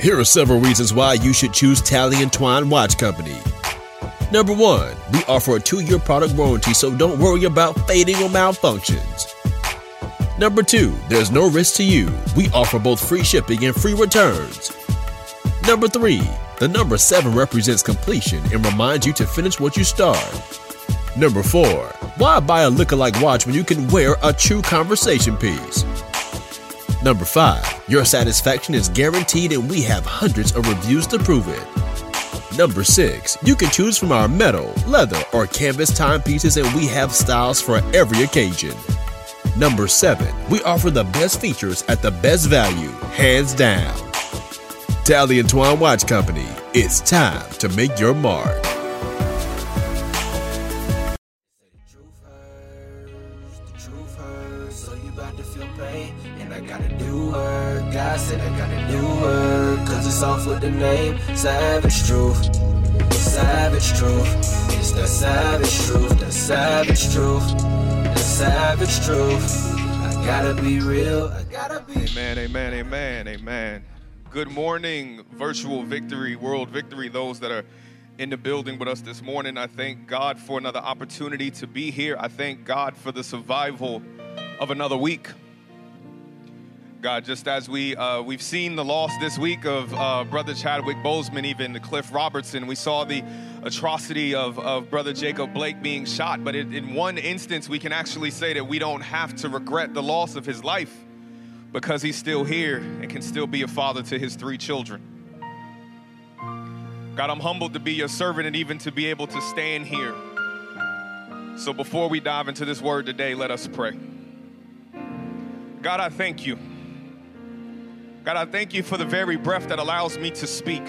Here are several reasons why you should choose Tally and Twine Watch Company. Number one, we offer a two year product warranty, so don't worry about fading or malfunctions. Number two, there's no risk to you. We offer both free shipping and free returns. Number three, the number seven represents completion and reminds you to finish what you start. Number four, why buy a lookalike watch when you can wear a true conversation piece? Number five, your satisfaction is guaranteed and we have hundreds of reviews to prove it. Number six, you can choose from our metal, leather, or canvas timepieces and we have styles for every occasion. Number seven, we offer the best features at the best value, hands down. Tally and Twine Watch Company, it's time to make your mark. Off with the name Savage Truth. Savage Truth. It's the savage truth, the savage truth, the savage truth. I gotta be real, I gotta be Amen, amen, amen, amen. Good morning, virtual victory, world victory, those that are in the building with us this morning. I thank God for another opportunity to be here. I thank God for the survival of another week. God, just as we uh, we've seen the loss this week of uh, Brother Chadwick Boseman, even Cliff Robinson, we saw the atrocity of, of Brother Jacob Blake being shot. But in, in one instance, we can actually say that we don't have to regret the loss of his life because he's still here and can still be a father to his three children. God, I'm humbled to be your servant and even to be able to stand here. So before we dive into this word today, let us pray. God, I thank you. God, I thank you for the very breath that allows me to speak.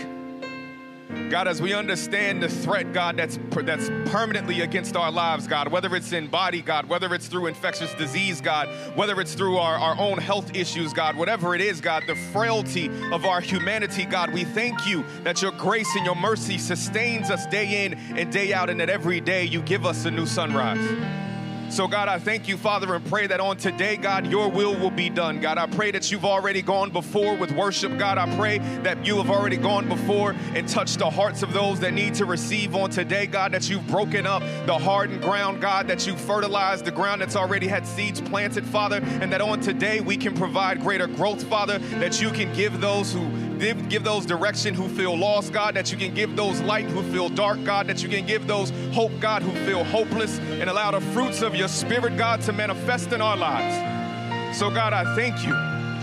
God, as we understand the threat, God, that's, that's permanently against our lives, God, whether it's in body, God, whether it's through infectious disease, God, whether it's through our, our own health issues, God, whatever it is, God, the frailty of our humanity, God, we thank you that your grace and your mercy sustains us day in and day out, and that every day you give us a new sunrise. So, God, I thank you, Father, and pray that on today, God, your will will be done. God, I pray that you've already gone before with worship. God, I pray that you have already gone before and touched the hearts of those that need to receive on today. God, that you've broken up the hardened ground. God, that you've fertilized the ground that's already had seeds planted, Father, and that on today we can provide greater growth, Father, that you can give those who give, give those direction who feel lost, God, that you can give those light who feel dark, God, that you can give those hope, God, who feel hopeless, and allow the fruits of your spirit, God, to manifest in our lives. So, God, I thank you.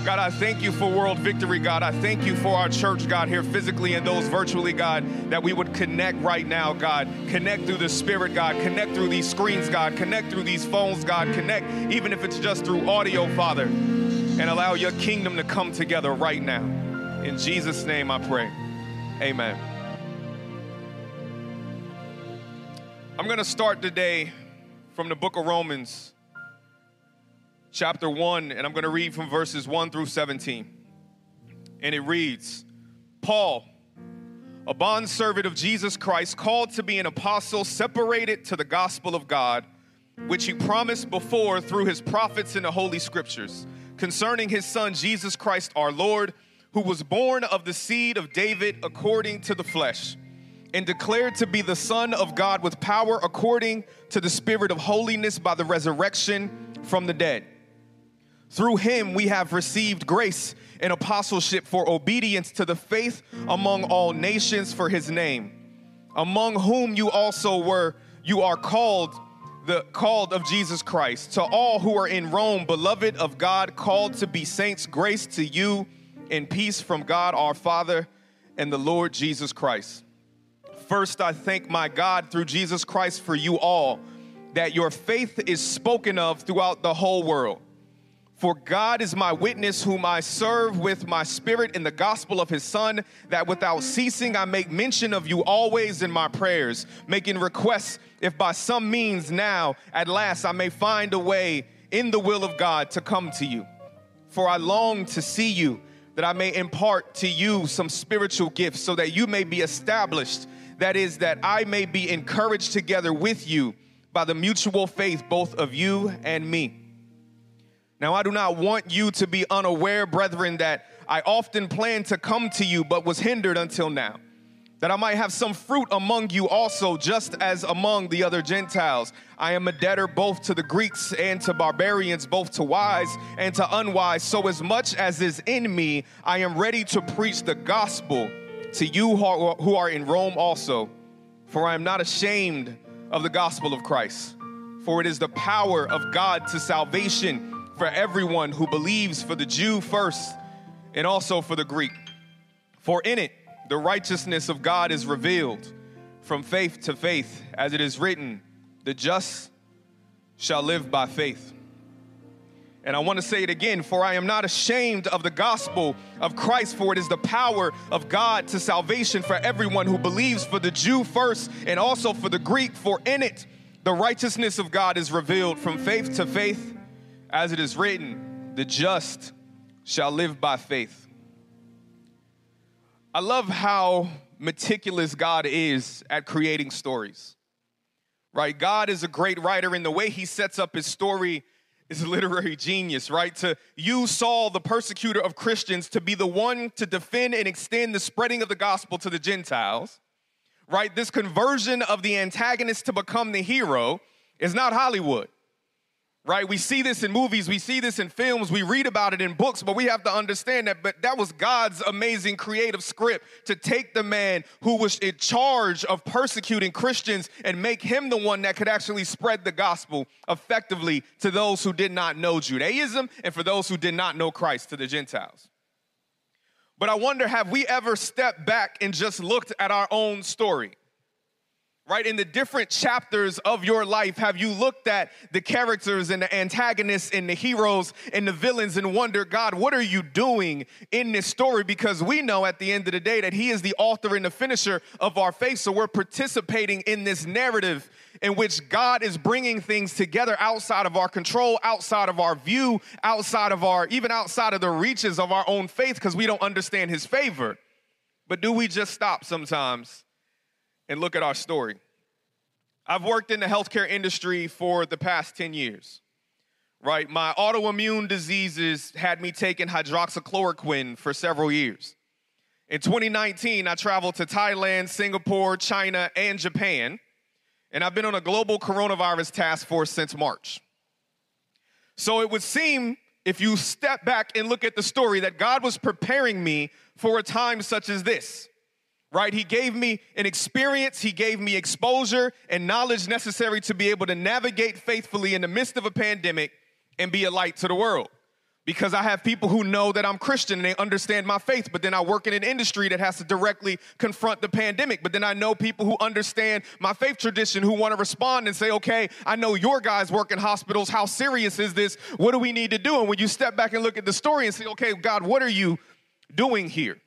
God, I thank you for world victory, God. I thank you for our church, God, here physically and those virtually, God, that we would connect right now, God. Connect through the Spirit, God. Connect through these screens, God. Connect through these phones, God. Connect, even if it's just through audio, Father, and allow your kingdom to come together right now. In Jesus' name I pray. Amen. I'm going to start today from the book of Romans, chapter 1, and I'm going to read from verses 1 through 17. And it reads Paul, a bondservant of Jesus Christ, called to be an apostle, separated to the gospel of God, which he promised before through his prophets in the Holy Scriptures, concerning his son Jesus Christ our Lord, who was born of the seed of David according to the flesh and declared to be the Son of God with power according to the Spirit of holiness by the resurrection from the dead. Through him we have received grace and apostleship for obedience to the faith among all nations for his name, among whom you also were, you are called the called of Jesus Christ. To all who are in Rome, beloved of God, called to be saints, grace to you and peace from God our Father and the Lord Jesus Christ. First, I thank my God through Jesus Christ for you all, that your faith is spoken of throughout the whole world. For God is my witness, whom I serve with my spirit in the gospel of his Son, that without ceasing I make mention of you always in my prayers, making requests if by some means now at last I may find a way in the will of God to come to you. For I long to see you, that I may impart to you some spiritual gifts, so that you may be established that is, that I may be encouraged together with you by the mutual faith both of you and me. Now, I do not want you to be unaware, brethren, that I often planned to come to you, but was hindered until now, that I might have some fruit among you also, just as among the other Gentiles. I am a debtor both to the Greeks and to barbarians, both to wise and to unwise. So, as much as is in me, I am ready to preach the gospel to you who are in Rome also. For I am not ashamed of the gospel of Christ, for it is the power of God to salvation for everyone who believes, for the Jew first, and also for the Greek. For in it, the righteousness of God is revealed from faith to faith, as it is written, the just shall live by faith. And I want to say it again, for I am not ashamed of the gospel of Christ, for it is the power of God to salvation for everyone who believes, for the Jew first, and also for the Greek, for in it the righteousness of God is revealed from faith to faith as it is written, the just shall live by faith. I love how meticulous God is at creating stories. Right? God is a great writer in the way he sets up his story is literary genius, right? To use Saul, the persecutor of Christians, to be the one to defend and extend the spreading of the gospel to the Gentiles, right? This conversion of the antagonist to become the hero is not Hollywood right? We see this in movies, we see this in films, we read about it in books, but we have to understand that but that was God's amazing creative script to take the man who was in charge of persecuting Christians and make him the one that could actually spread the gospel effectively to those who did not know Judaism and for those who did not know Christ to the Gentiles. But I wonder have we ever stepped back and just looked at our own story? Right? In the different chapters of your life, have you looked at the characters and the antagonists and the heroes and the villains and wonder, God, what are you doing in this story? Because we know at the end of the day that He is the author and the finisher of our faith. So we're participating in this narrative in which God is bringing things together outside of our control, outside of our view, outside of our, even outside of the reaches of our own faith because we don't understand His favor. But do we just stop sometimes? And look at our story. I've worked in the healthcare industry for the past 10 years, right? My autoimmune diseases had me taking hydroxychloroquine for several years. In 2019, I traveled to Thailand, Singapore, China, and Japan, and I've been on a global coronavirus task force since March. So it would seem, if you step back and look at the story, that God was preparing me for a time such as this right? He gave me an experience, he gave me exposure and knowledge necessary to be able to navigate faithfully in the midst of a pandemic and be a light to the world. Because I have people who know that I'm Christian and they understand my faith, but then I work in an industry that has to directly confront the pandemic. But then I know people who understand my faith tradition who want to respond and say, okay, I know your guys work in hospitals. How serious is this? What do we need to do? And when you step back and look at the story and say, okay, God, what are you doing here?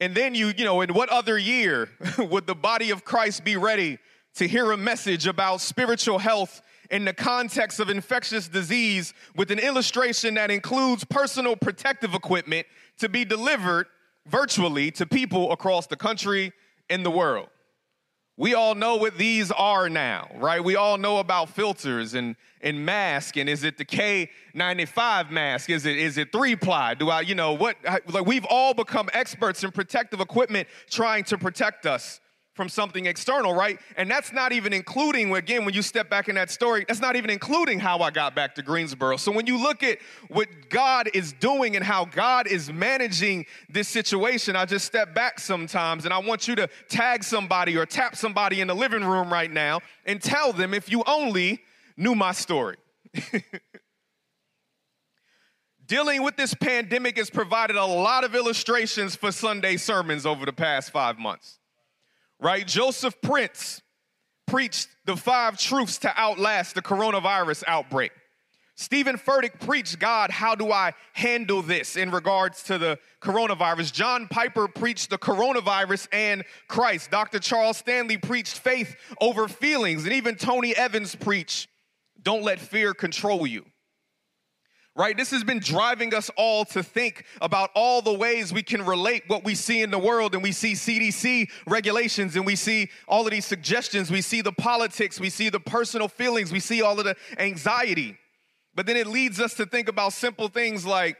And then you, you know, in what other year would the body of Christ be ready to hear a message about spiritual health in the context of infectious disease with an illustration that includes personal protective equipment to be delivered virtually to people across the country and the world? We all know what these are now, right? We all know about filters and, and mask. And is it the K95 mask? Is it, is it three ply? Do I, you know, what? Like we've all become experts in protective equipment trying to protect us from something external, right? And that's not even including, again, when you step back in that story, that's not even including how I got back to Greensboro. So when you look at what God is doing and how God is managing this situation, I just step back sometimes and I want you to tag somebody or tap somebody in the living room right now and tell them if you only knew my story. Dealing with this pandemic has provided a lot of illustrations for Sunday sermons over the past five months right? Joseph Prince preached the five truths to outlast the coronavirus outbreak. Steven Furtick preached, God, how do I handle this in regards to the coronavirus? John Piper preached the coronavirus and Christ. Dr. Charles Stanley preached faith over feelings. And even Tony Evans preached, don't let fear control you right? This has been driving us all to think about all the ways we can relate what we see in the world. And we see CDC regulations and we see all of these suggestions. We see the politics, we see the personal feelings, we see all of the anxiety. But then it leads us to think about simple things like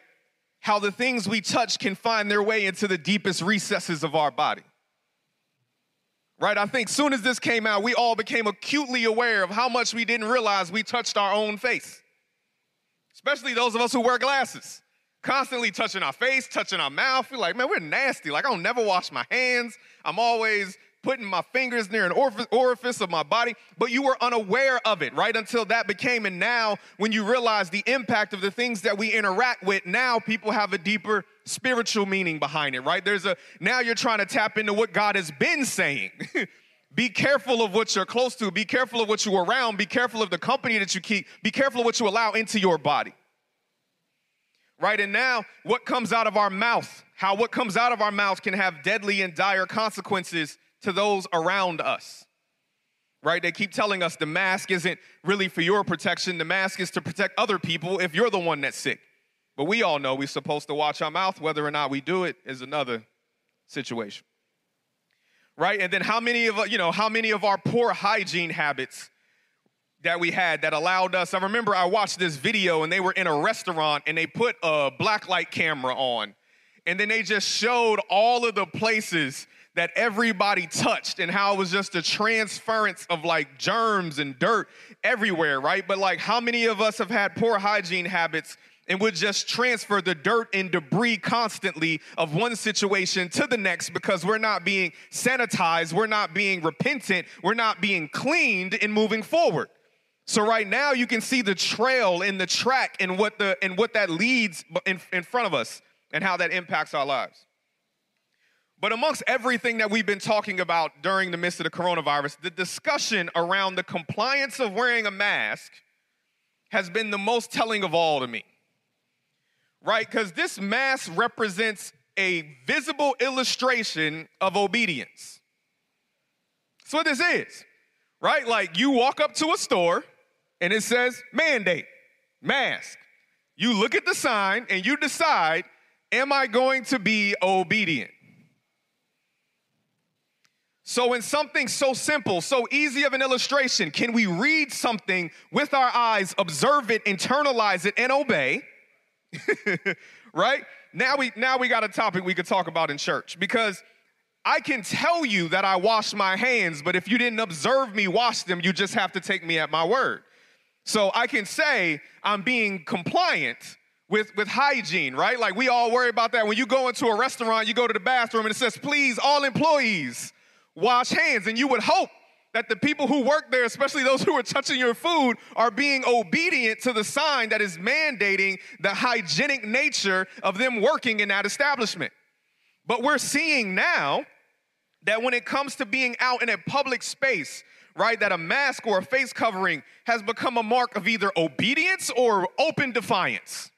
how the things we touch can find their way into the deepest recesses of our body. Right? I think soon as this came out, we all became acutely aware of how much we didn't realize we touched our own face. Especially those of us who wear glasses. Constantly touching our face, touching our mouth. We're like, man, we're nasty. Like, I don't never wash my hands. I'm always putting my fingers near an orifice of my body, but you were unaware of it, right? Until that became, and now when you realize the impact of the things that we interact with, now people have a deeper spiritual meaning behind it, right? There's a, now you're trying to tap into what God has been saying. be careful of what you're close to, be careful of what you're around, be careful of the company that you keep, be careful of what you allow into your body. Right? And now, what comes out of our mouth, how what comes out of our mouth can have deadly and dire consequences to those around us. Right? They keep telling us the mask isn't really for your protection, the mask is to protect other people if you're the one that's sick. But we all know we're supposed to watch our mouth. Whether or not we do it is another situation. Right? And then how many of you know how many of our poor hygiene habits that we had that allowed us. I remember I watched this video and they were in a restaurant and they put a black light camera on. And then they just showed all of the places that everybody touched and how it was just a transference of like germs and dirt everywhere, right? But like, how many of us have had poor hygiene habits and would just transfer the dirt and debris constantly of one situation to the next because we're not being sanitized, we're not being repentant, we're not being cleaned in moving forward. So right now you can see the trail in the track and what the and what that leads in, in front of us and how that impacts our lives. But amongst everything that we've been talking about during the midst of the coronavirus, the discussion around the compliance of wearing a mask has been the most telling of all to me. Right? Because this mask represents a visible illustration of obedience. That's what this is. Right? Like you walk up to a store and it says mandate, mask. You look at the sign and you decide, am I going to be obedient? So, in something so simple, so easy of an illustration, can we read something with our eyes, observe it, internalize it, and obey? right? Now we now we got a topic we could talk about in church because I can tell you that I wash my hands, but if you didn't observe me wash them, you just have to take me at my word. So I can say I'm being compliant with, with hygiene, right? Like we all worry about that. When you go into a restaurant, you go to the bathroom and it says, please, all employees wash hands. And you would hope that the people who work there, especially those who are touching your food, are being obedient to the sign that is mandating the hygienic nature of them working in that establishment. But we're seeing now that when it comes to being out in a public space, right, that a mask or a face covering has become a mark of either obedience or open defiance,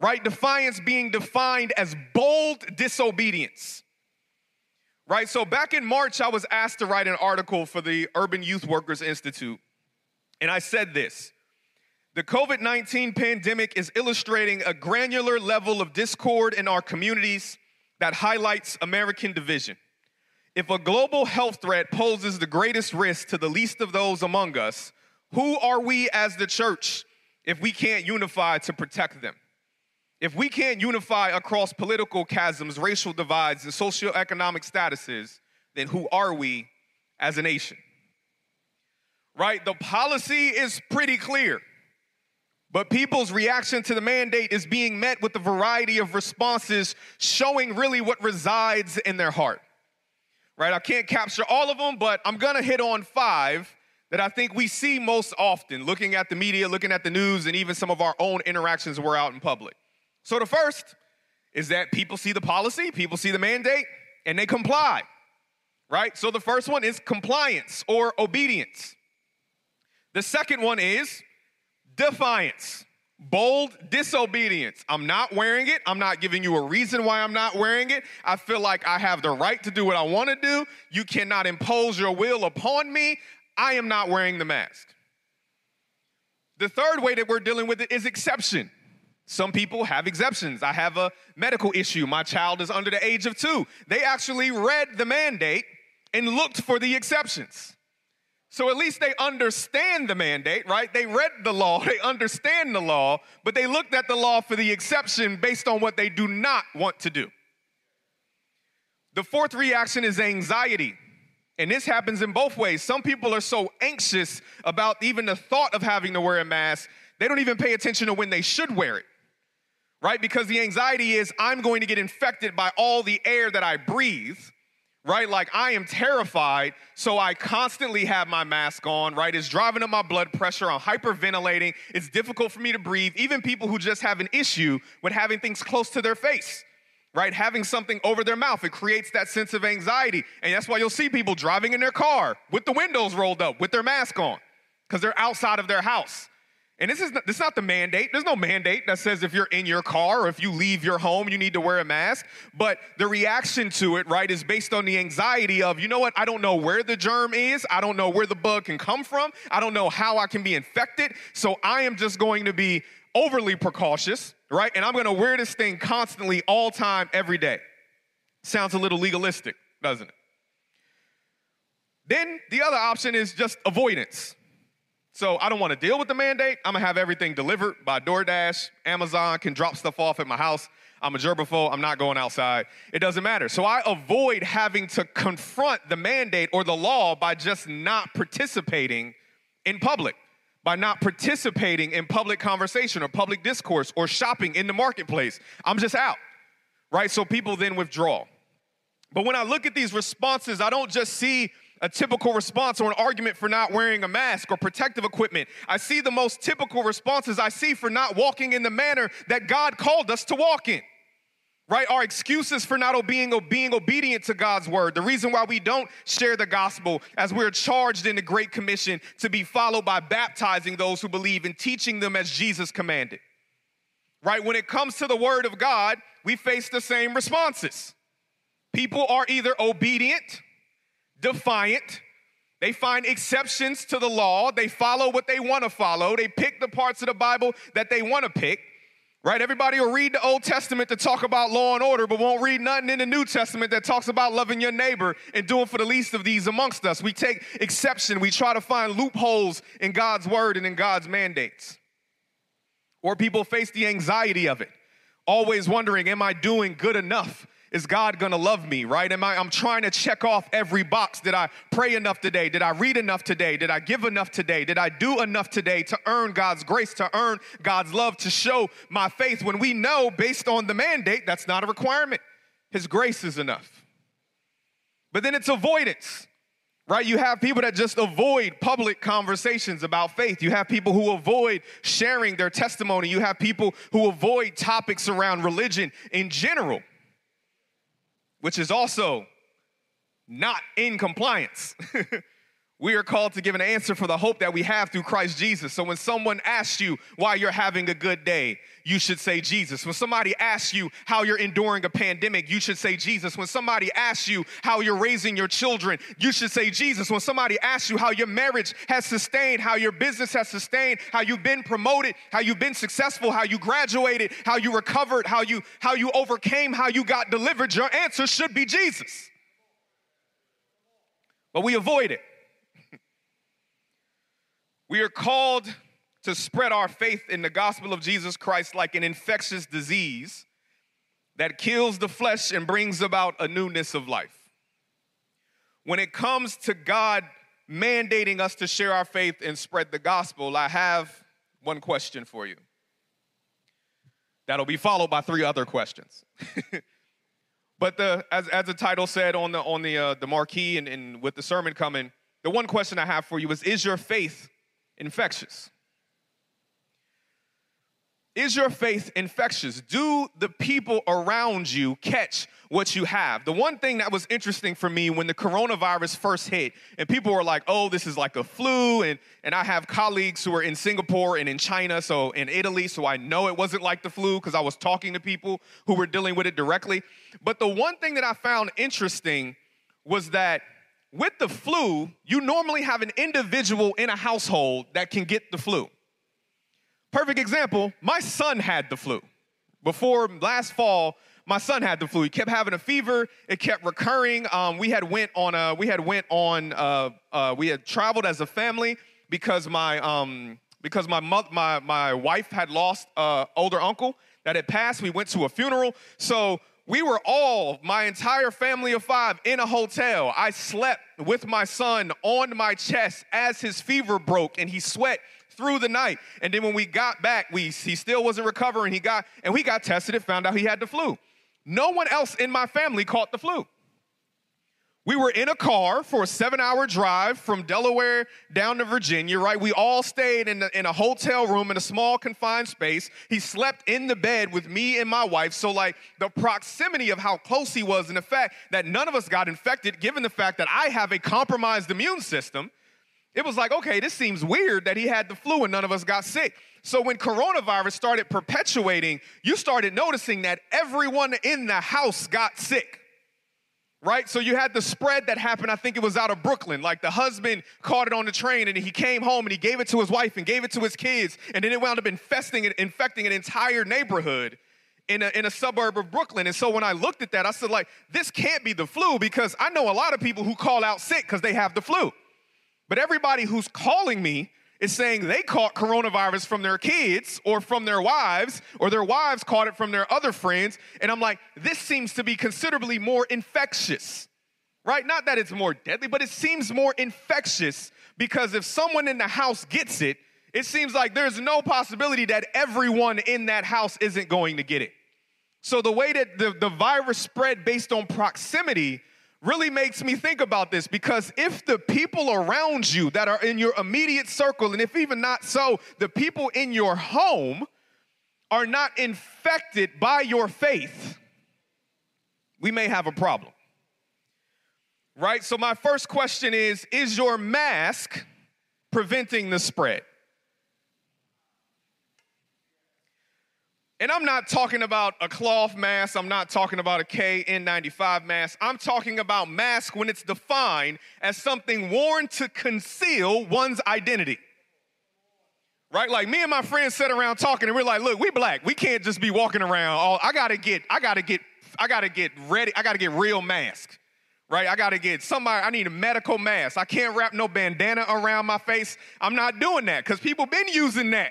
right? Defiance being defined as bold disobedience. Right? So back in March, I was asked to write an article for the Urban Youth Workers Institute. And I said this The COVID 19 pandemic is illustrating a granular level of discord in our communities that highlights American division. If a global health threat poses the greatest risk to the least of those among us, who are we as the church if we can't unify to protect them? If we can't unify across political chasms, racial divides, and socioeconomic statuses, then who are we as a nation? Right? The policy is pretty clear. But people's reaction to the mandate is being met with a variety of responses showing really what resides in their heart. Right? I can't capture all of them, but I'm gonna hit on five that I think we see most often looking at the media, looking at the news, and even some of our own interactions we're out in public. So the first is that people see the policy, people see the mandate, and they comply, right? So the first one is compliance or obedience. The second one is defiance, bold disobedience. I'm not wearing it. I'm not giving you a reason why I'm not wearing it. I feel like I have the right to do what I want to do. You cannot impose your will upon me. I am not wearing the mask. The third way that we're dealing with it is exception. Some people have exceptions. I have a medical issue. My child is under the age of two. They actually read the mandate and looked for the exceptions. So at least they understand the mandate, right? They read the law, they understand the law, but they looked at the law for the exception based on what they do not want to do. The fourth reaction is anxiety. And this happens in both ways. Some people are so anxious about even the thought of having to wear a mask, they don't even pay attention to when they should wear it, right? Because the anxiety is, I'm going to get infected by all the air that I breathe, right? Like I am terrified, so I constantly have my mask on, right? It's driving up my blood pressure, I'm hyperventilating, it's difficult for me to breathe. Even people who just have an issue with having things close to their face right? Having something over their mouth, it creates that sense of anxiety. And that's why you'll see people driving in their car with the windows rolled up, with their mask on, because they're outside of their house. And this is not, this is not the mandate. There's no mandate that says if you're in your car or if you leave your home, you need to wear a mask. But the reaction to it, right, is based on the anxiety of, you know what, I don't know where the germ is. I don't know where the bug can come from. I don't know how I can be infected. So I am just going to be overly precautious right? And I'm gonna wear this thing constantly, all time, every day. Sounds a little legalistic, doesn't it? Then the other option is just avoidance. So I don't wanna deal with the mandate. I'm gonna have everything delivered by DoorDash. Amazon can drop stuff off at my house. I'm a germaphobe. I'm not going outside. It doesn't matter. So I avoid having to confront the mandate or the law by just not participating in public by not participating in public conversation or public discourse or shopping in the marketplace. I'm just out, right? So people then withdraw. But when I look at these responses, I don't just see a typical response or an argument for not wearing a mask or protective equipment. I see the most typical responses I see for not walking in the manner that God called us to walk in right? Our excuses for not being, being obedient to God's word. The reason why we don't share the gospel as we're charged in the Great Commission to be followed by baptizing those who believe and teaching them as Jesus commanded. Right? When it comes to the word of God, we face the same responses. People are either obedient, defiant, they find exceptions to the law, they follow what they want to follow, they pick the parts of the Bible that they want to pick Right? Everybody will read the Old Testament to talk about law and order, but won't read nothing in the New Testament that talks about loving your neighbor and doing for the least of these amongst us. We take exception. We try to find loopholes in God's word and in God's mandates. Or people face the anxiety of it, always wondering, am I doing good enough? Is God gonna love me, right? Am I, I'm trying to check off every box. Did I pray enough today? Did I read enough today? Did I give enough today? Did I do enough today to earn God's grace, to earn God's love, to show my faith when we know based on the mandate that's not a requirement? His grace is enough. But then it's avoidance right? You have people that just avoid public conversations about faith. You have people who avoid sharing their testimony. You have people who avoid topics around religion in general which is also not in compliance. we are called to give an answer for the hope that we have through Christ Jesus. So when someone asks you why you're having a good day, you should say Jesus. When somebody asks you how you're enduring a pandemic, you should say Jesus. When somebody asks you how you're raising your children, you should say Jesus. When somebody asks you how your marriage has sustained, how your business has sustained, how you've been promoted, how you've been successful, how you graduated, how you recovered, how you how you overcame, how you got delivered, your answer should be Jesus. But we avoid it. We are called to spread our faith in the gospel of Jesus Christ like an infectious disease that kills the flesh and brings about a newness of life. When it comes to God mandating us to share our faith and spread the gospel, I have one question for you. That'll be followed by three other questions. but the, as, as the title said on the, on the, uh, the marquee and, and with the sermon coming, the one question I have for you is Is your faith infectious? Is your faith infectious? Do the people around you catch what you have? The one thing that was interesting for me when the coronavirus first hit, and people were like, oh, this is like a flu, and, and I have colleagues who are in Singapore and in China, so in Italy, so I know it wasn't like the flu because I was talking to people who were dealing with it directly. But the one thing that I found interesting was that with the flu, you normally have an individual in a household that can get the flu. Perfect example my son had the flu. Before last fall, my son had the flu. He kept having a fever. It kept recurring. Um, we had went on a, we had went on uh, uh, we had traveled as a family because my um, because my mother, my my wife had lost an older uncle that had passed. We went to a funeral, so we were all my entire family of five in a hotel. I slept with my son on my chest as his fever broke and he sweat through the night. And then when we got back, we he still wasn't recovering. He got and we got tested and found out he had the flu. No one else in my family caught the flu. We were in a car for a seven hour drive from Delaware down to Virginia, right? We all stayed in, in a hotel room in a small confined space. He slept in the bed with me and my wife. So, like, the proximity of how close he was and the fact that none of us got infected, given the fact that I have a compromised immune system, it was like, okay, this seems weird that he had the flu and none of us got sick. So when coronavirus started perpetuating, you started noticing that everyone in the house got sick. Right? So you had the spread that happened, I think it was out of Brooklyn. Like the husband caught it on the train and he came home and he gave it to his wife and gave it to his kids. And then it wound up infesting and infecting an entire neighborhood in a, in a suburb of Brooklyn. And so when I looked at that, I said, like, this can't be the flu because I know a lot of people who call out sick because they have the flu. But everybody who's calling me is saying they caught coronavirus from their kids or from their wives, or their wives caught it from their other friends. And I'm like, this seems to be considerably more infectious, right? Not that it's more deadly, but it seems more infectious because if someone in the house gets it, it seems like there's no possibility that everyone in that house isn't going to get it. So the way that the, the virus spread based on proximity really makes me think about this because if the people around you that are in your immediate circle, and if even not so, the people in your home are not infected by your faith, we may have a problem. Right? So, my first question is Is your mask preventing the spread? And I'm not talking about a cloth mask. I'm not talking about a KN95 mask. I'm talking about mask when it's defined as something worn to conceal one's identity. Right? Like me and my friends sat around talking and we're like, look, we black. We can't just be walking around all I gotta get, I gotta get, I gotta get ready, I gotta get real mask. Right? I gotta get somebody, I need a medical mask. I can't wrap no bandana around my face. I'm not doing that because people been using that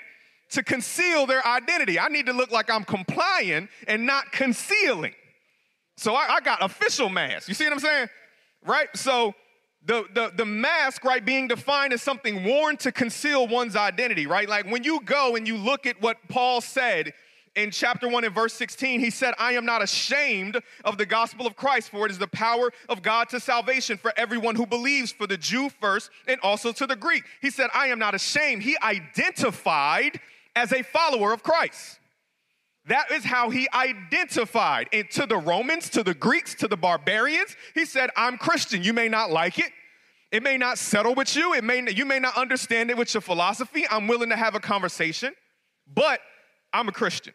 to conceal their identity. I need to look like I'm complying and not concealing. So I, I got official mask. You see what I'm saying? Right? So the, the, the mask, right, being defined as something worn to conceal one's identity, right? Like when you go and you look at what Paul said in chapter 1 and verse 16, he said, I am not ashamed of the gospel of Christ, for it is the power of God to salvation for everyone who believes, for the Jew first and also to the Greek. He said, I am not ashamed. He identified as a follower of Christ. That is how he identified. And to the Romans, to the Greeks, to the barbarians, he said, I'm Christian. You may not like it. It may not settle with you. It may, you may not understand it with your philosophy. I'm willing to have a conversation, but I'm a Christian.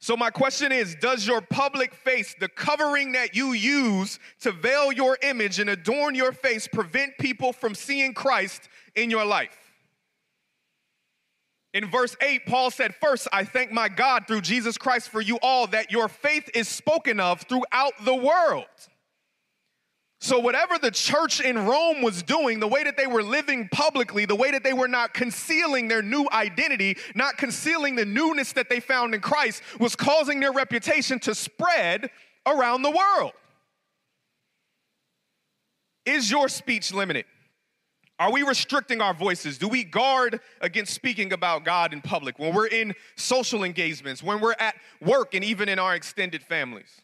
So, my question is Does your public face, the covering that you use to veil your image and adorn your face, prevent people from seeing Christ in your life? In verse 8, Paul said, First, I thank my God through Jesus Christ for you all that your faith is spoken of throughout the world. So, whatever the church in Rome was doing, the way that they were living publicly, the way that they were not concealing their new identity, not concealing the newness that they found in Christ, was causing their reputation to spread around the world. Is your speech limited? Are we restricting our voices? Do we guard against speaking about God in public when we're in social engagements, when we're at work, and even in our extended families?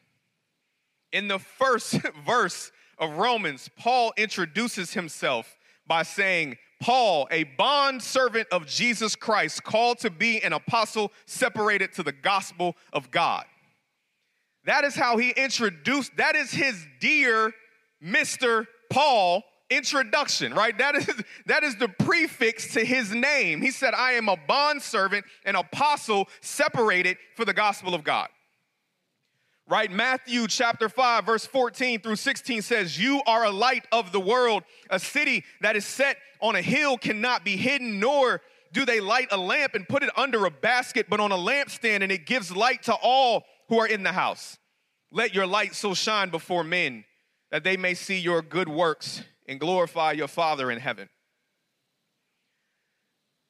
In the first verse of Romans, Paul introduces himself by saying, Paul, a bond servant of Jesus Christ, called to be an apostle, separated to the gospel of God. That is how he introduced, that is his dear Mr. Paul introduction, right? That is that is the prefix to his name. He said, "I am a bondservant, an apostle separated for the gospel of God." Right? Matthew chapter 5 verse 14 through 16 says, "You are a light of the world. A city that is set on a hill cannot be hidden, nor do they light a lamp and put it under a basket, but on a lampstand, and it gives light to all who are in the house. Let your light so shine before men that they may see your good works and glorify your Father in heaven.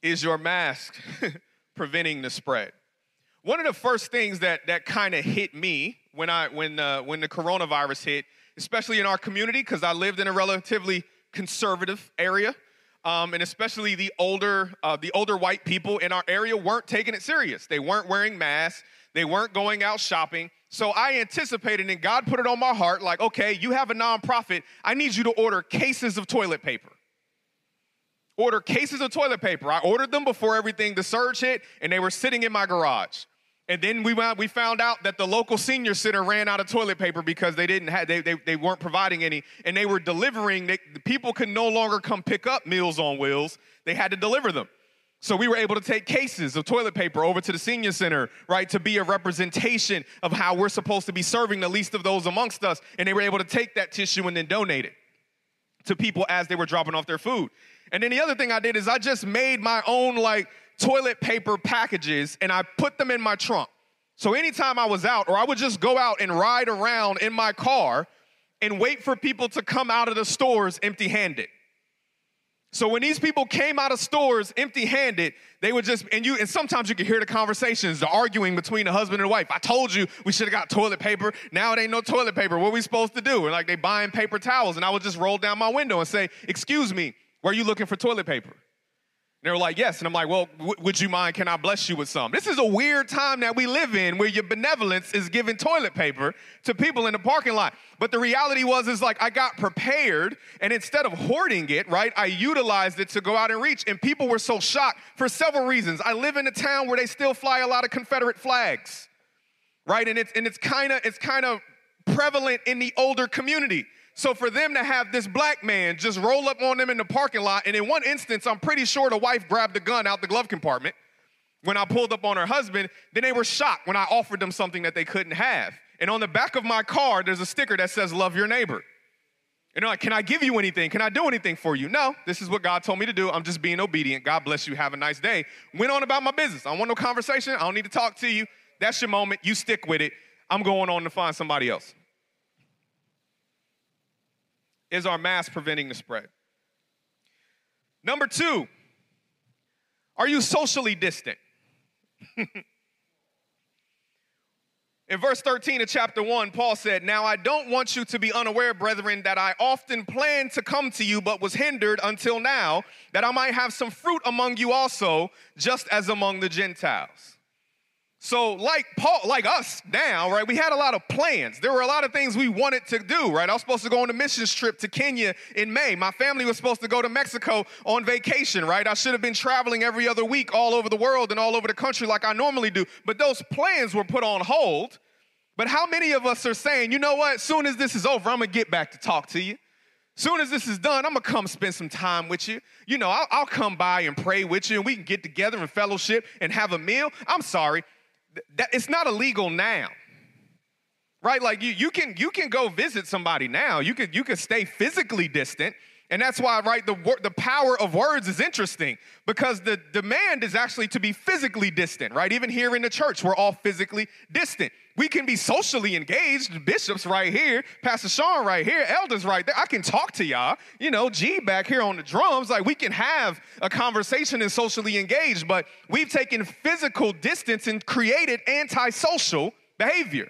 Is your mask preventing the spread? One of the first things that, that kind of hit me when, I, when, uh, when the coronavirus hit, especially in our community, because I lived in a relatively conservative area, um, and especially the older, uh, the older white people in our area weren't taking it serious. They weren't wearing masks. They weren't going out shopping. So I anticipated, and God put it on my heart like, okay, you have a nonprofit. I need you to order cases of toilet paper. Order cases of toilet paper. I ordered them before everything, the surge hit, and they were sitting in my garage. And then we, went, we found out that the local senior center ran out of toilet paper because they didn't have, they, they, they weren't providing any, and they were delivering. They, people could no longer come pick up Meals on Wheels. They had to deliver them. So we were able to take cases of toilet paper over to the senior center, right, to be a representation of how we're supposed to be serving the least of those amongst us. And they were able to take that tissue and then donate it to people as they were dropping off their food. And then the other thing I did is I just made my own like toilet paper packages and I put them in my trunk. So anytime I was out, or I would just go out and ride around in my car and wait for people to come out of the stores empty handed. So when these people came out of stores empty-handed, they would just and you and sometimes you could hear the conversations, the arguing between the husband and wife. I told you we should have got toilet paper. Now it ain't no toilet paper. What we supposed to do? And like they buying paper towels, and I would just roll down my window and say, "Excuse me, where are you looking for toilet paper?" They were like, yes. And I'm like, well, w- would you mind? Can I bless you with some? This is a weird time that we live in where your benevolence is giving toilet paper to people in the parking lot. But the reality was, is like, I got prepared and instead of hoarding it, right, I utilized it to go out and reach. And people were so shocked for several reasons. I live in a town where they still fly a lot of Confederate flags, right? And it's, and it's kind of, it's kind of prevalent in the older community. So for them to have this black man just roll up on them in the parking lot, and in one instance, I'm pretty sure the wife grabbed the gun out the glove compartment when I pulled up on her husband, then they were shocked when I offered them something that they couldn't have. And on the back of my car, there's a sticker that says, Love your neighbor. And they're like, Can I give you anything? Can I do anything for you? No, this is what God told me to do. I'm just being obedient. God bless you. Have a nice day. Went on about my business. I don't want no conversation. I don't need to talk to you. That's your moment. You stick with it. I'm going on to find somebody else. Is our mask preventing the spread? Number two, are you socially distant? In verse 13 of chapter 1, Paul said, Now I don't want you to be unaware, brethren, that I often planned to come to you, but was hindered until now, that I might have some fruit among you also, just as among the Gentiles. So, like Paul, like us now, right? We had a lot of plans. There were a lot of things we wanted to do, right? I was supposed to go on a missions trip to Kenya in May. My family was supposed to go to Mexico on vacation, right? I should have been traveling every other week all over the world and all over the country like I normally do. But those plans were put on hold. But how many of us are saying, you know what? Soon as this is over, I'm gonna get back to talk to you. Soon as this is done, I'm gonna come spend some time with you. You know, I'll, I'll come by and pray with you, and we can get together and fellowship and have a meal. I'm sorry, that it's not illegal now. Right? Like you, you can you can go visit somebody now. You could you could stay physically distant and that's why right the the power of words is interesting because the demand is actually to be physically distant right even here in the church we're all physically distant we can be socially engaged. Bishops right here, Pastor Sean right here, elders right there. I can talk to y'all. You know, G back here on the drums. Like we can have a conversation and socially engaged, but we've taken physical distance and created antisocial behavior.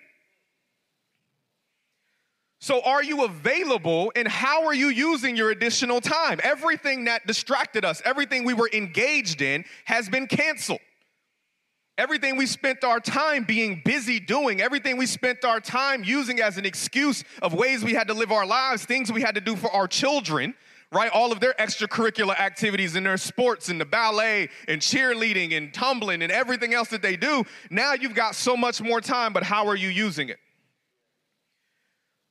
So, are you available and how are you using your additional time? Everything that distracted us, everything we were engaged in, has been canceled. Everything we spent our time being busy doing, everything we spent our time using as an excuse of ways we had to live our lives, things we had to do for our children, right? All of their extracurricular activities and their sports and the ballet and cheerleading and tumbling and everything else that they do. Now you've got so much more time, but how are you using it?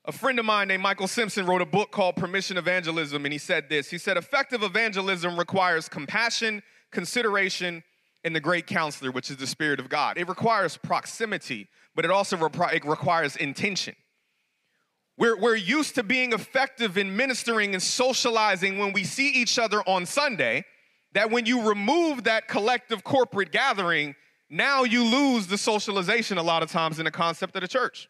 A friend of mine named Michael Simpson wrote a book called Permission Evangelism, and he said this. He said, Effective evangelism requires compassion, consideration, and the great counselor, which is the Spirit of God. It requires proximity, but it also repri- it requires intention. We're, we're used to being effective in ministering and socializing when we see each other on Sunday, that when you remove that collective corporate gathering, now you lose the socialization a lot of times in the concept of the church.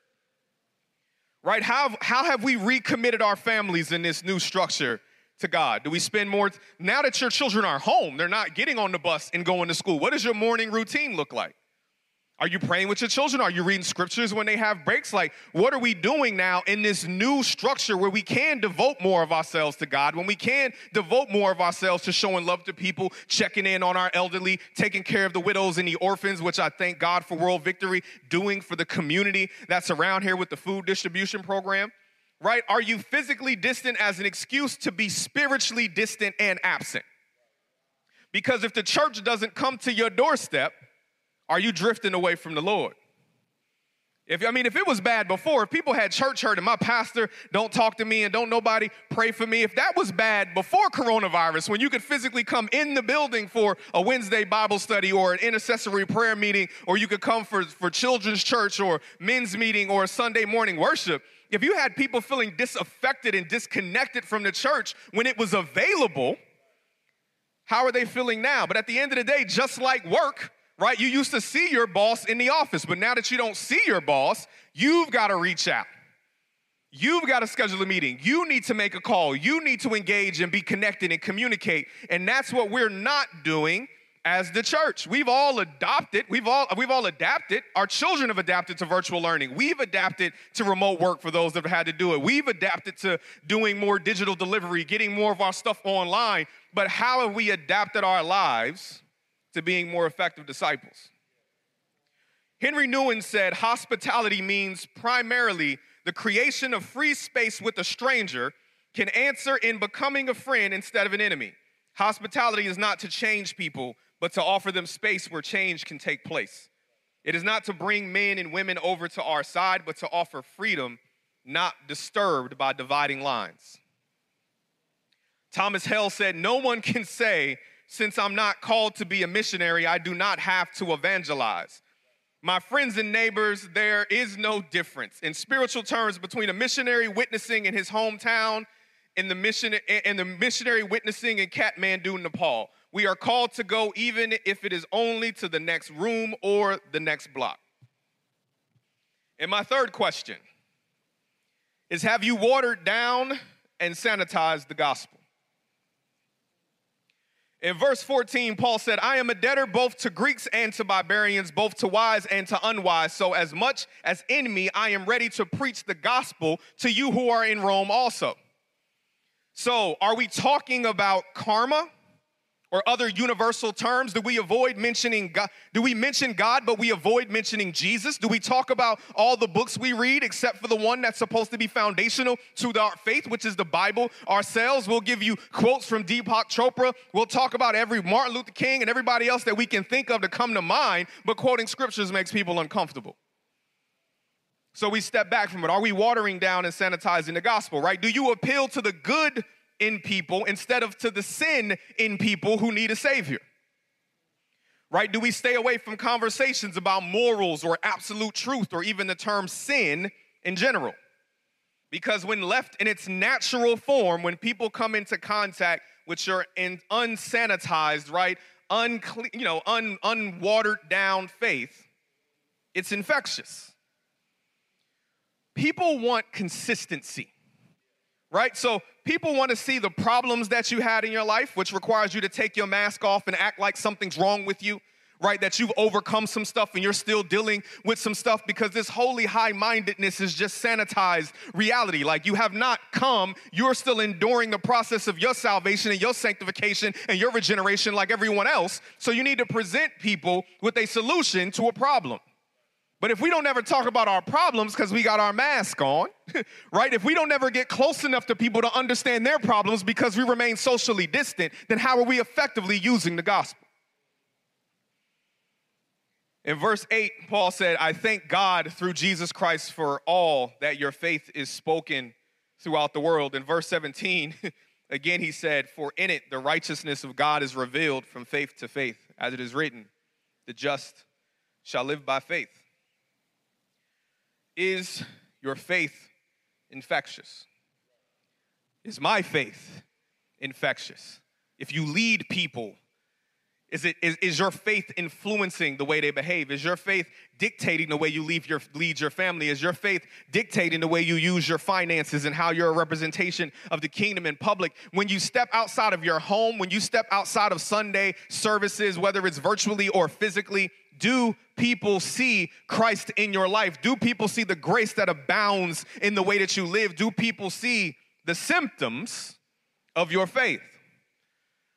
Right? How, how have we recommitted our families in this new structure to God? Do we spend more? Now that your children are home, they're not getting on the bus and going to school. What does your morning routine look like? Are you praying with your children? Are you reading scriptures when they have breaks? Like, what are we doing now in this new structure where we can devote more of ourselves to God, when we can devote more of ourselves to showing love to people, checking in on our elderly, taking care of the widows and the orphans, which I thank God for World Victory doing for the community that's around here with the food distribution program? Right? Are you physically distant as an excuse to be spiritually distant and absent? Because if the church doesn't come to your doorstep, are you drifting away from the Lord? If I mean, if it was bad before, if people had church hurt and my pastor don't talk to me and don't nobody pray for me, if that was bad before coronavirus, when you could physically come in the building for a Wednesday Bible study or an intercessory prayer meeting, or you could come for, for children's church or men's meeting or Sunday morning worship, if you had people feeling disaffected and disconnected from the church when it was available, how are they feeling now? But at the end of the day, just like work, right? You used to see your boss in the office, but now that you don't see your boss, you've got to reach out. You've got to schedule a meeting. You need to make a call. You need to engage and be connected and communicate. And that's what we're not doing as the church. We've all adopted, we've all we've all adapted. Our children have adapted to virtual learning. We've adapted to remote work for those that have had to do it. We've adapted to doing more digital delivery, getting more of our stuff online. But how have we adapted our lives to being more effective disciples. Henri Nouwen said hospitality means primarily the creation of free space with a stranger can answer in becoming a friend instead of an enemy. Hospitality is not to change people, but to offer them space where change can take place. It is not to bring men and women over to our side, but to offer freedom, not disturbed by dividing lines. Thomas Hale said, No one can say since I'm not called to be a missionary, I do not have to evangelize. My friends and neighbors, there is no difference in spiritual terms between a missionary witnessing in his hometown and the, mission, and the missionary witnessing in Kathmandu, Nepal. We are called to go even if it is only to the next room or the next block. And my third question is Have you watered down and sanitized the gospel? In verse 14, Paul said, I am a debtor both to Greeks and to barbarians, both to wise and to unwise. So, as much as in me, I am ready to preach the gospel to you who are in Rome also. So, are we talking about karma? Or other universal terms? Do we avoid mentioning God? Do we mention God, but we avoid mentioning Jesus? Do we talk about all the books we read except for the one that's supposed to be foundational to our faith, which is the Bible ourselves? We'll give you quotes from Deepak Chopra. We'll talk about every Martin Luther King and everybody else that we can think of to come to mind, but quoting scriptures makes people uncomfortable. So we step back from it. Are we watering down and sanitizing the gospel, right? Do you appeal to the good in people instead of to the sin in people who need a Savior? Right? Do we stay away from conversations about morals or absolute truth or even the term sin in general? Because when left in its natural form, when people come into contact with your unsanitized, right, unclean, you know, un, unwatered down faith, it's infectious. People want consistency right? So people want to see the problems that you had in your life, which requires you to take your mask off and act like something's wrong with you, right? That you've overcome some stuff and you're still dealing with some stuff because this holy high mindedness is just sanitized reality. Like you have not come, you're still enduring the process of your salvation and your sanctification and your regeneration like everyone else. So you need to present people with a solution to a problem. But if we don't ever talk about our problems because we got our mask on, right? If we don't ever get close enough to people to understand their problems because we remain socially distant, then how are we effectively using the gospel? In verse 8, Paul said, I thank God through Jesus Christ for all that your faith is spoken throughout the world. In verse 17, again, he said, For in it the righteousness of God is revealed from faith to faith, as it is written, the just shall live by faith. Is your faith infectious? Is my faith infectious? If you lead people, Is, it, is, is your faith influencing the way they behave? Is your faith dictating the way you lead your, lead your family? Is your faith dictating the way you use your finances and how you're a representation of the kingdom in public? When you step outside of your home, when you step outside of Sunday services, whether it's virtually or physically, do people see Christ in your life? Do people see the grace that abounds in the way that you live? Do people see the symptoms of your faith?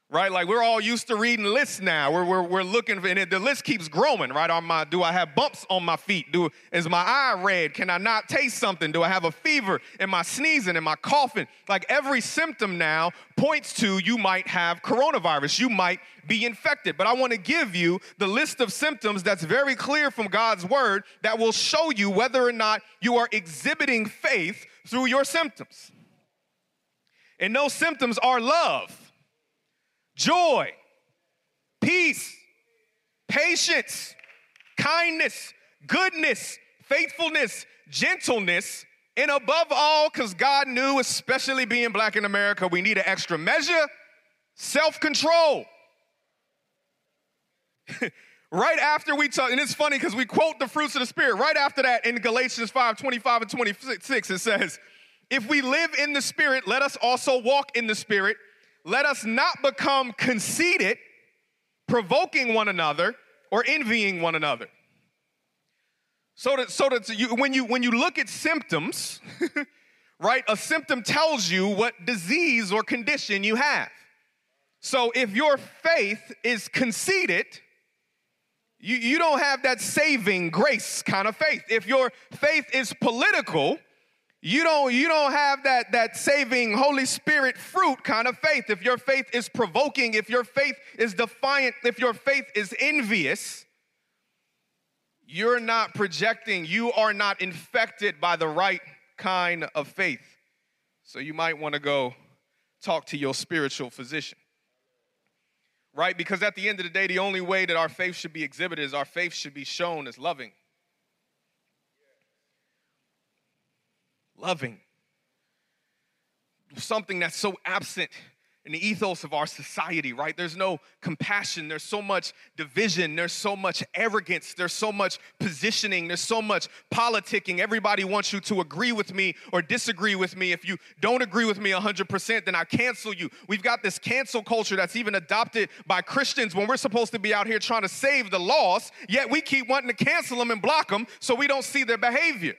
Right? Like we're all used to reading lists now. We're, we're, we're looking for, and it, the list keeps growing, right? On my, do I have bumps on my feet? Do, is my eye red? Can I not taste something? Do I have a fever? Am I sneezing? Am I coughing? Like every symptom now points to you might have coronavirus. You might be infected. But I want to give you the list of symptoms that's very clear from God's word that will show you whether or not you are exhibiting faith through your symptoms. And those symptoms are love joy, peace, patience, kindness, goodness, faithfulness, gentleness, and above all, because God knew, especially being black in America, we need an extra measure self control. right after we talk, and it's funny because we quote the fruits of the Spirit. Right after that, in Galatians 5 25 and 26, it says, If we live in the Spirit, let us also walk in the Spirit let us not become conceited, provoking one another, or envying one another. So that, so that you, when, you, when you look at symptoms, right, a symptom tells you what disease or condition you have. So if your faith is conceited, you, you don't have that saving grace kind of faith. If your faith is political, you don't you don't have that that saving holy spirit fruit kind of faith. If your faith is provoking if your faith is defiant if your faith is envious you're not projecting you are not infected by the right kind of faith. So you might want to go talk to your spiritual physician right? Because at the end of the day the only way that our faith should be exhibited is our faith should be shown as loving loving. Something that's so absent in the ethos of our society, right? There's no compassion. There's so much division. There's so much arrogance. There's so much positioning. There's so much politicking. Everybody wants you to agree with me or disagree with me. If you don't agree with me 100%, then I cancel you. We've got this cancel culture that's even adopted by Christians when we're supposed to be out here trying to save the lost, yet we keep wanting to cancel them and block them so we don't see their behavior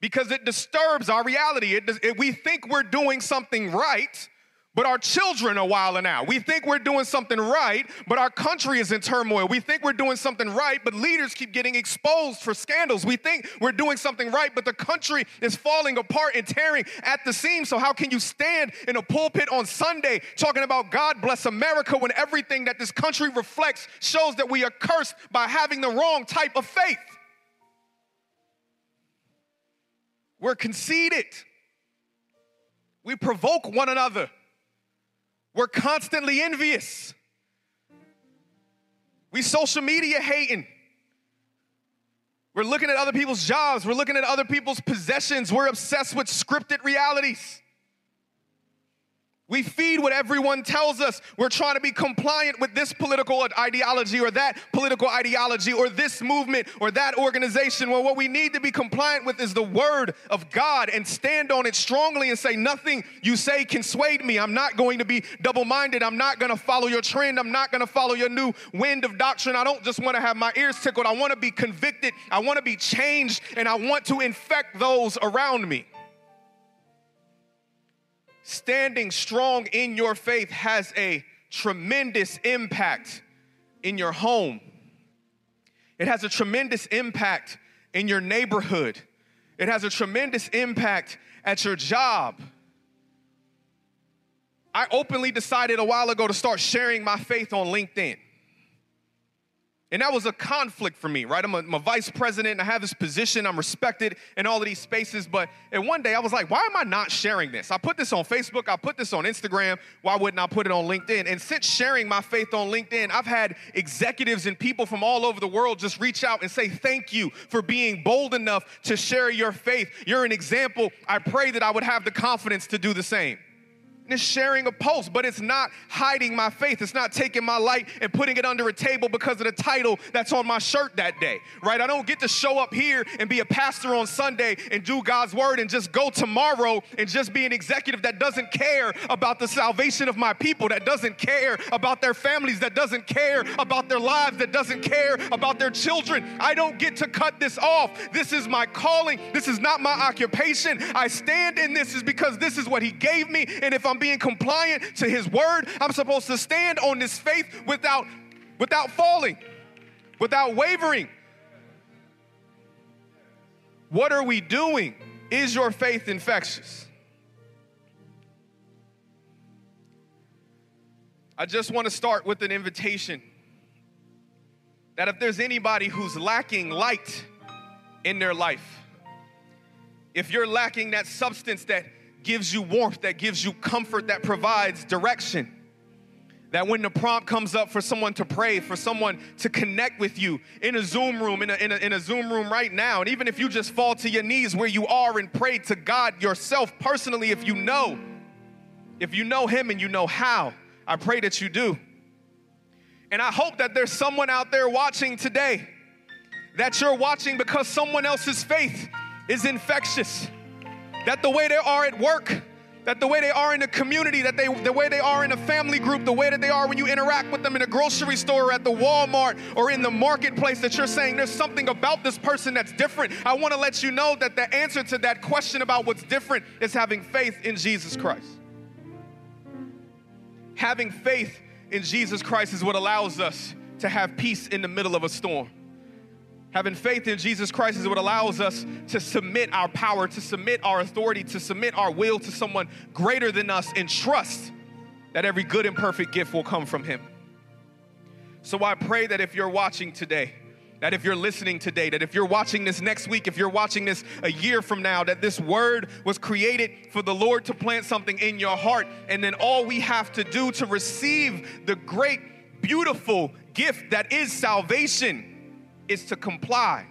because it disturbs our reality. It, it, we think we're doing something right, but our children are wilding out. We think we're doing something right, but our country is in turmoil. We think we're doing something right, but leaders keep getting exposed for scandals. We think we're doing something right, but the country is falling apart and tearing at the seams. So, how can you stand in a pulpit on Sunday talking about God bless America when everything that this country reflects shows that we are cursed by having the wrong type of faith? We're conceited. We provoke one another. We're constantly envious. We social media hating. We're looking at other people's jobs. We're looking at other people's possessions. We're obsessed with scripted realities. We feed what everyone tells us. We're trying to be compliant with this political ideology or that political ideology or this movement or that organization. Well, what we need to be compliant with is the word of God and stand on it strongly and say, Nothing you say can sway me. I'm not going to be double minded. I'm not going to follow your trend. I'm not going to follow your new wind of doctrine. I don't just want to have my ears tickled. I want to be convicted. I want to be changed and I want to infect those around me standing strong in your faith has a tremendous impact in your home. It has a tremendous impact in your neighborhood. It has a tremendous impact at your job. I openly decided a while ago to start sharing my faith on LinkedIn. And that was a conflict for me, right? I'm a, I'm a, vice president I have this position. I'm respected in all of these spaces. But and one day I was like, why am I not sharing this? I put this on Facebook, I put this on Instagram. Why wouldn't I put it on LinkedIn? And since sharing my faith on LinkedIn, I've had executives and people from all over the world just reach out and say, thank you for being bold enough to share your faith. You're an example. I pray that I would have the confidence to do the same. It's sharing a post, but it's not hiding my faith. It's not taking my light and putting it under a table because of the title that's on my shirt that day, right? I don't get to show up here and be a pastor on Sunday and do God's word and just go tomorrow and just be an executive that doesn't care about the salvation of my people, that doesn't care about their families, that doesn't care about their lives, that doesn't care about their children. I don't get to cut this off. This is my calling. This is not my occupation. I stand in this is because this is what He gave me. And if I'm being compliant to His word, I'm supposed to stand on this faith without, without falling, without wavering. What are we doing? Is your faith infectious? I just want to start with an invitation that if there's anybody who's lacking light in their life, if you're lacking that substance that gives you warmth, that gives you comfort, that provides direction, that when the prompt comes up for someone to pray, for someone to connect with you in a Zoom room, in a, in a, in a Zoom room right now, and even if you just fall to your knees where you are and pray to God yourself personally, if you know, if you know Him and you know how, I pray that you do. And I hope that there's someone out there watching today that you're watching because someone else's faith is infectious. That the way they are at work, that the way they are in the community, that they the way they are in a family group, the way that they are when you interact with them in a grocery store or at the Walmart or in the marketplace that you're saying there's something about this person that's different. I want to let you know that the answer to that question about what's different is having faith in Jesus Christ. Having faith in Jesus Christ is what allows us to have peace in the middle of a storm. Having faith in Jesus Christ is what allows us to submit our power, to submit our authority, to submit our will to someone greater than us and trust that every good and perfect gift will come from Him. So I pray that if you're watching today, that if you're listening today, that if you're watching this next week, if you're watching this a year from now, that this word was created for the Lord to plant something in your heart. And then all we have to do to receive the great, beautiful gift that is salvation is to comply.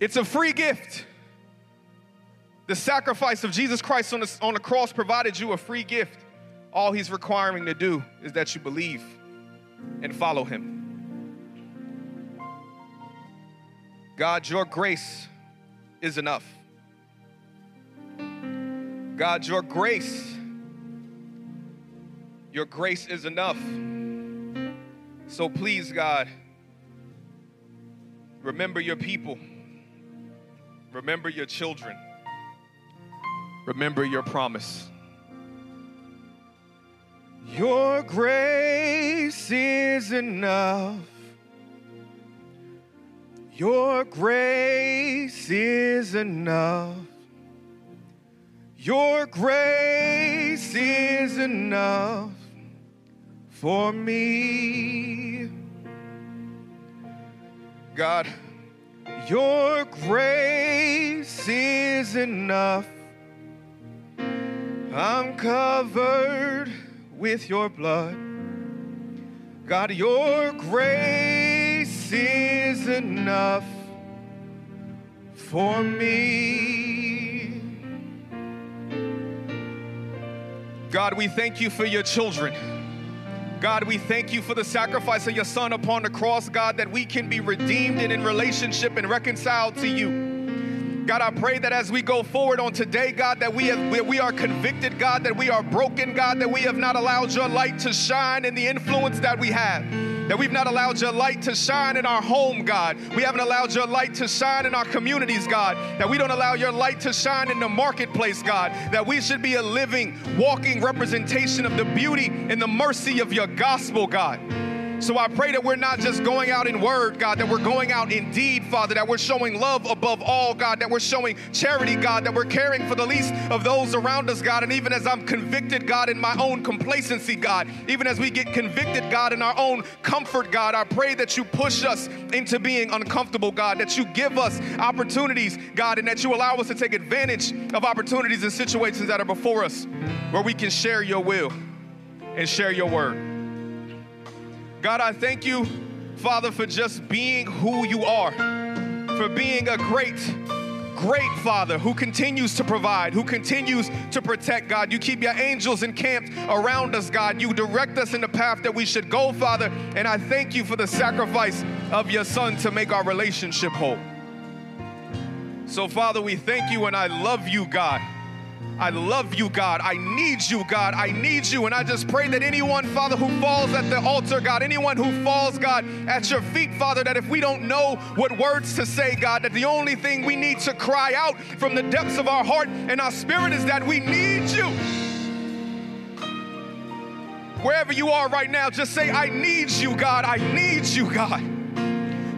It's a free gift. The sacrifice of Jesus Christ on the, on the cross provided you a free gift. All he's requiring to do is that you believe and follow him. God, your grace is enough. God, your grace, your grace is enough. So please, God, remember your people, remember your children, remember your promise. Your grace is enough. Your grace is enough. Your grace is enough for me. God, your grace is enough. I'm covered with your blood. God, your grace is enough for me. God, we thank you for your children. God, we thank you for the sacrifice of your son upon the cross, God, that we can be redeemed and in relationship and reconciled to you. God, I pray that as we go forward on today, God, that we have, we are convicted, God, that we are broken, God, that we have not allowed your light to shine in the influence that we have. That we've not allowed your light to shine in our home, God. We haven't allowed your light to shine in our communities, God. That we don't allow your light to shine in the marketplace, God. That we should be a living, walking representation of the beauty and the mercy of your gospel, God. So I pray that we're not just going out in word, God, that we're going out in deed, Father, that we're showing love above all, God, that we're showing charity, God, that we're caring for the least of those around us, God. And even as I'm convicted, God, in my own complacency, God, even as we get convicted, God, in our own comfort, God, I pray that you push us into being uncomfortable, God, that you give us opportunities, God, and that you allow us to take advantage of opportunities and situations that are before us where we can share your will and share your word. God, I thank you, Father, for just being who you are, for being a great, great Father who continues to provide, who continues to protect, God. You keep your angels encamped around us, God. You direct us in the path that we should go, Father. And I thank you for the sacrifice of your Son to make our relationship whole. So, Father, we thank you and I love you, God. I love you, God. I need you, God. I need you. And I just pray that anyone, Father, who falls at the altar, God, anyone who falls, God, at your feet, Father, that if we don't know what words to say, God, that the only thing we need to cry out from the depths of our heart and our spirit is that we need you. Wherever you are right now, just say, I need you, God. I need you, God.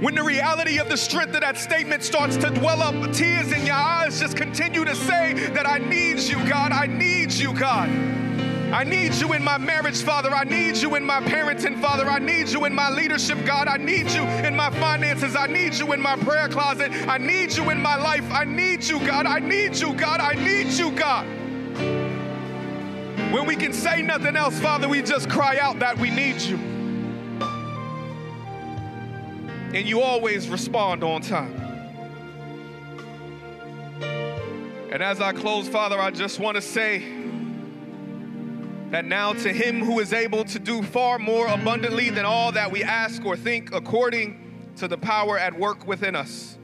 When the reality of the strength of that statement starts to dwell up, tears in your eyes, just continue to say that I need you, God. I need you, God. I need you in my marriage, Father. I need you in my parenting, Father. I need you in my leadership, God. I need you in my finances. I need you in my prayer closet. I need you in my life. I need you, God. I need you, God. I need you, God. When we can say nothing else, Father, we just cry out that we need you and you always respond on time. And as I close, Father, I just want to say that now to him who is able to do far more abundantly than all that we ask or think, according to the power at work within us,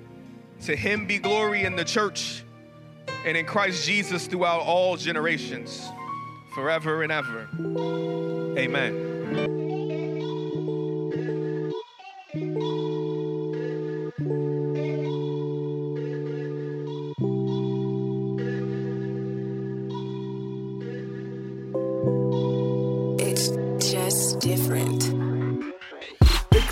to him be glory in the church and in Christ Jesus throughout all generations, forever and ever. Amen. different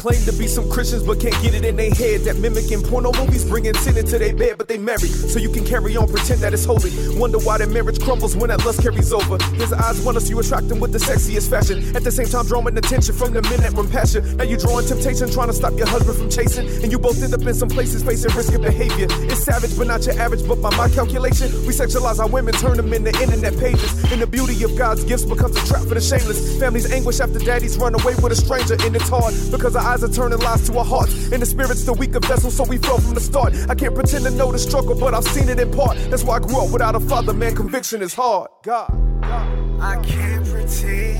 claim to be some Christians but can't get it in their head that mimicking porno movies bringing sin into their bed but they married. So you can carry on pretend that it's holy. Wonder why their marriage crumbles when that lust carries over. His eyes want us you attract them with the sexiest fashion. At the same time drawing attention from the men that run passion. Now you drawing temptation trying to stop your husband from chasing. And you both end up in some places facing risky behavior. It's savage but not your average but by my calculation we sexualize our women turn them into internet pages. And the beauty of God's gifts becomes a trap for the shameless. Families anguish after daddies run away with a stranger and it's hard because our eyes are turning lies to our hearts. And the spirit's the weaker vessel, so we fell from the start. I can't pretend to know the struggle, but I've seen it in part. That's why I grew up without a father, man. Conviction is hard. God. God. I can't pretend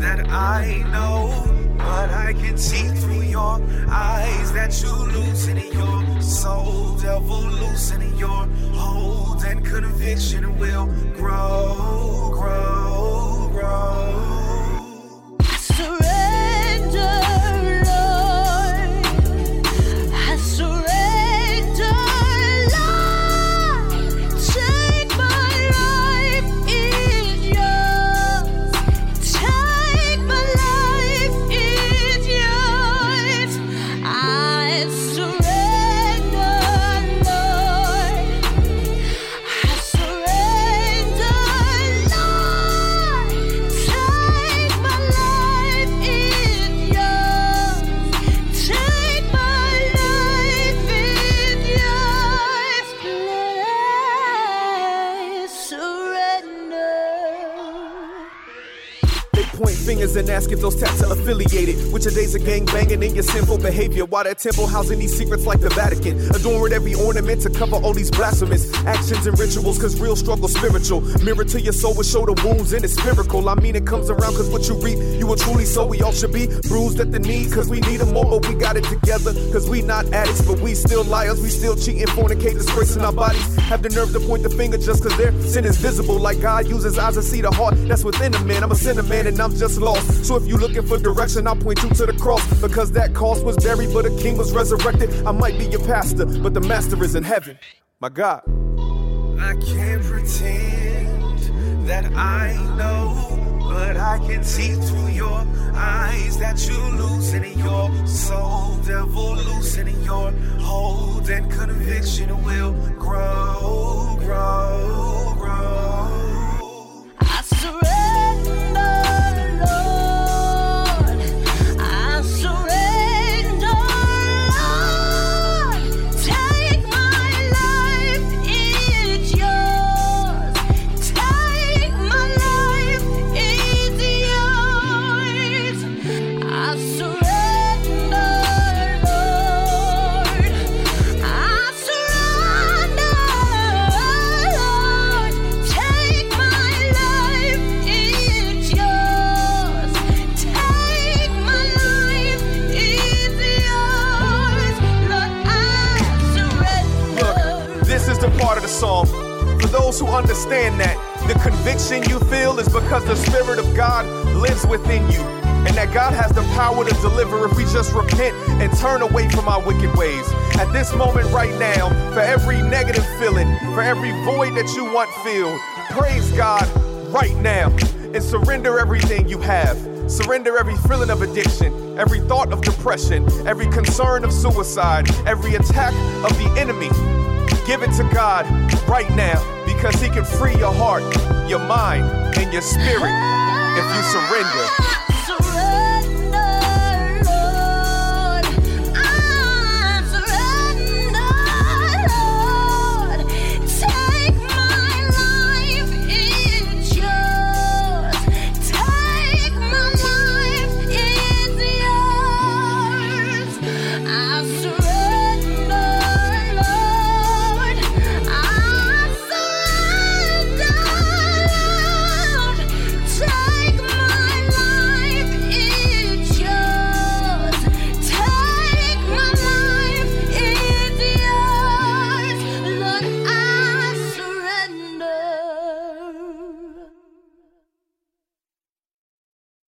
that I know, but I can see through your eyes that you loosen in your soul, devil loosening your hold, and conviction will grow, grow, and ask if those tats are affiliated with your days of gang banging and your sinful behavior. While that temple housing these secrets like the Vatican, adorn with every ornament to cover all these blasphemous actions and rituals. Cause real struggle spiritual. Mirror to your soul will show the wounds and it's miracle. I mean, it comes around cause what you reap, you will truly sow. We all should be bruised at the knee cause we need them more, but we got it together. Cause we not addicts, but we still liars. We still cheating, fornicate, disgracing our bodies. Have the nerve to point the finger just cause their sin is visible. Like God uses eyes to see the heart that's within a man. I'm a sinner man and I'm just lost. So if you're looking for direction, I'll point you to the cross. Because that cost was buried, but a king was resurrected. I might be your pastor, but the master is in heaven. My God. I can't pretend that I know, but I can see through your eyes that you loosening your soul, devil loosening your hold, and conviction will grow, grow. Understand that the conviction you feel is because the Spirit of God lives within you. And that God has the power to deliver if we just repent and turn away from our wicked ways. At this moment, right now, for every negative feeling, for every void that you want filled, praise God right now and surrender everything you have. Surrender every feeling of addiction, every thought of depression, every concern of suicide, every attack of the enemy. Give it to God right now because He can free your heart, your mind, and your spirit if you surrender.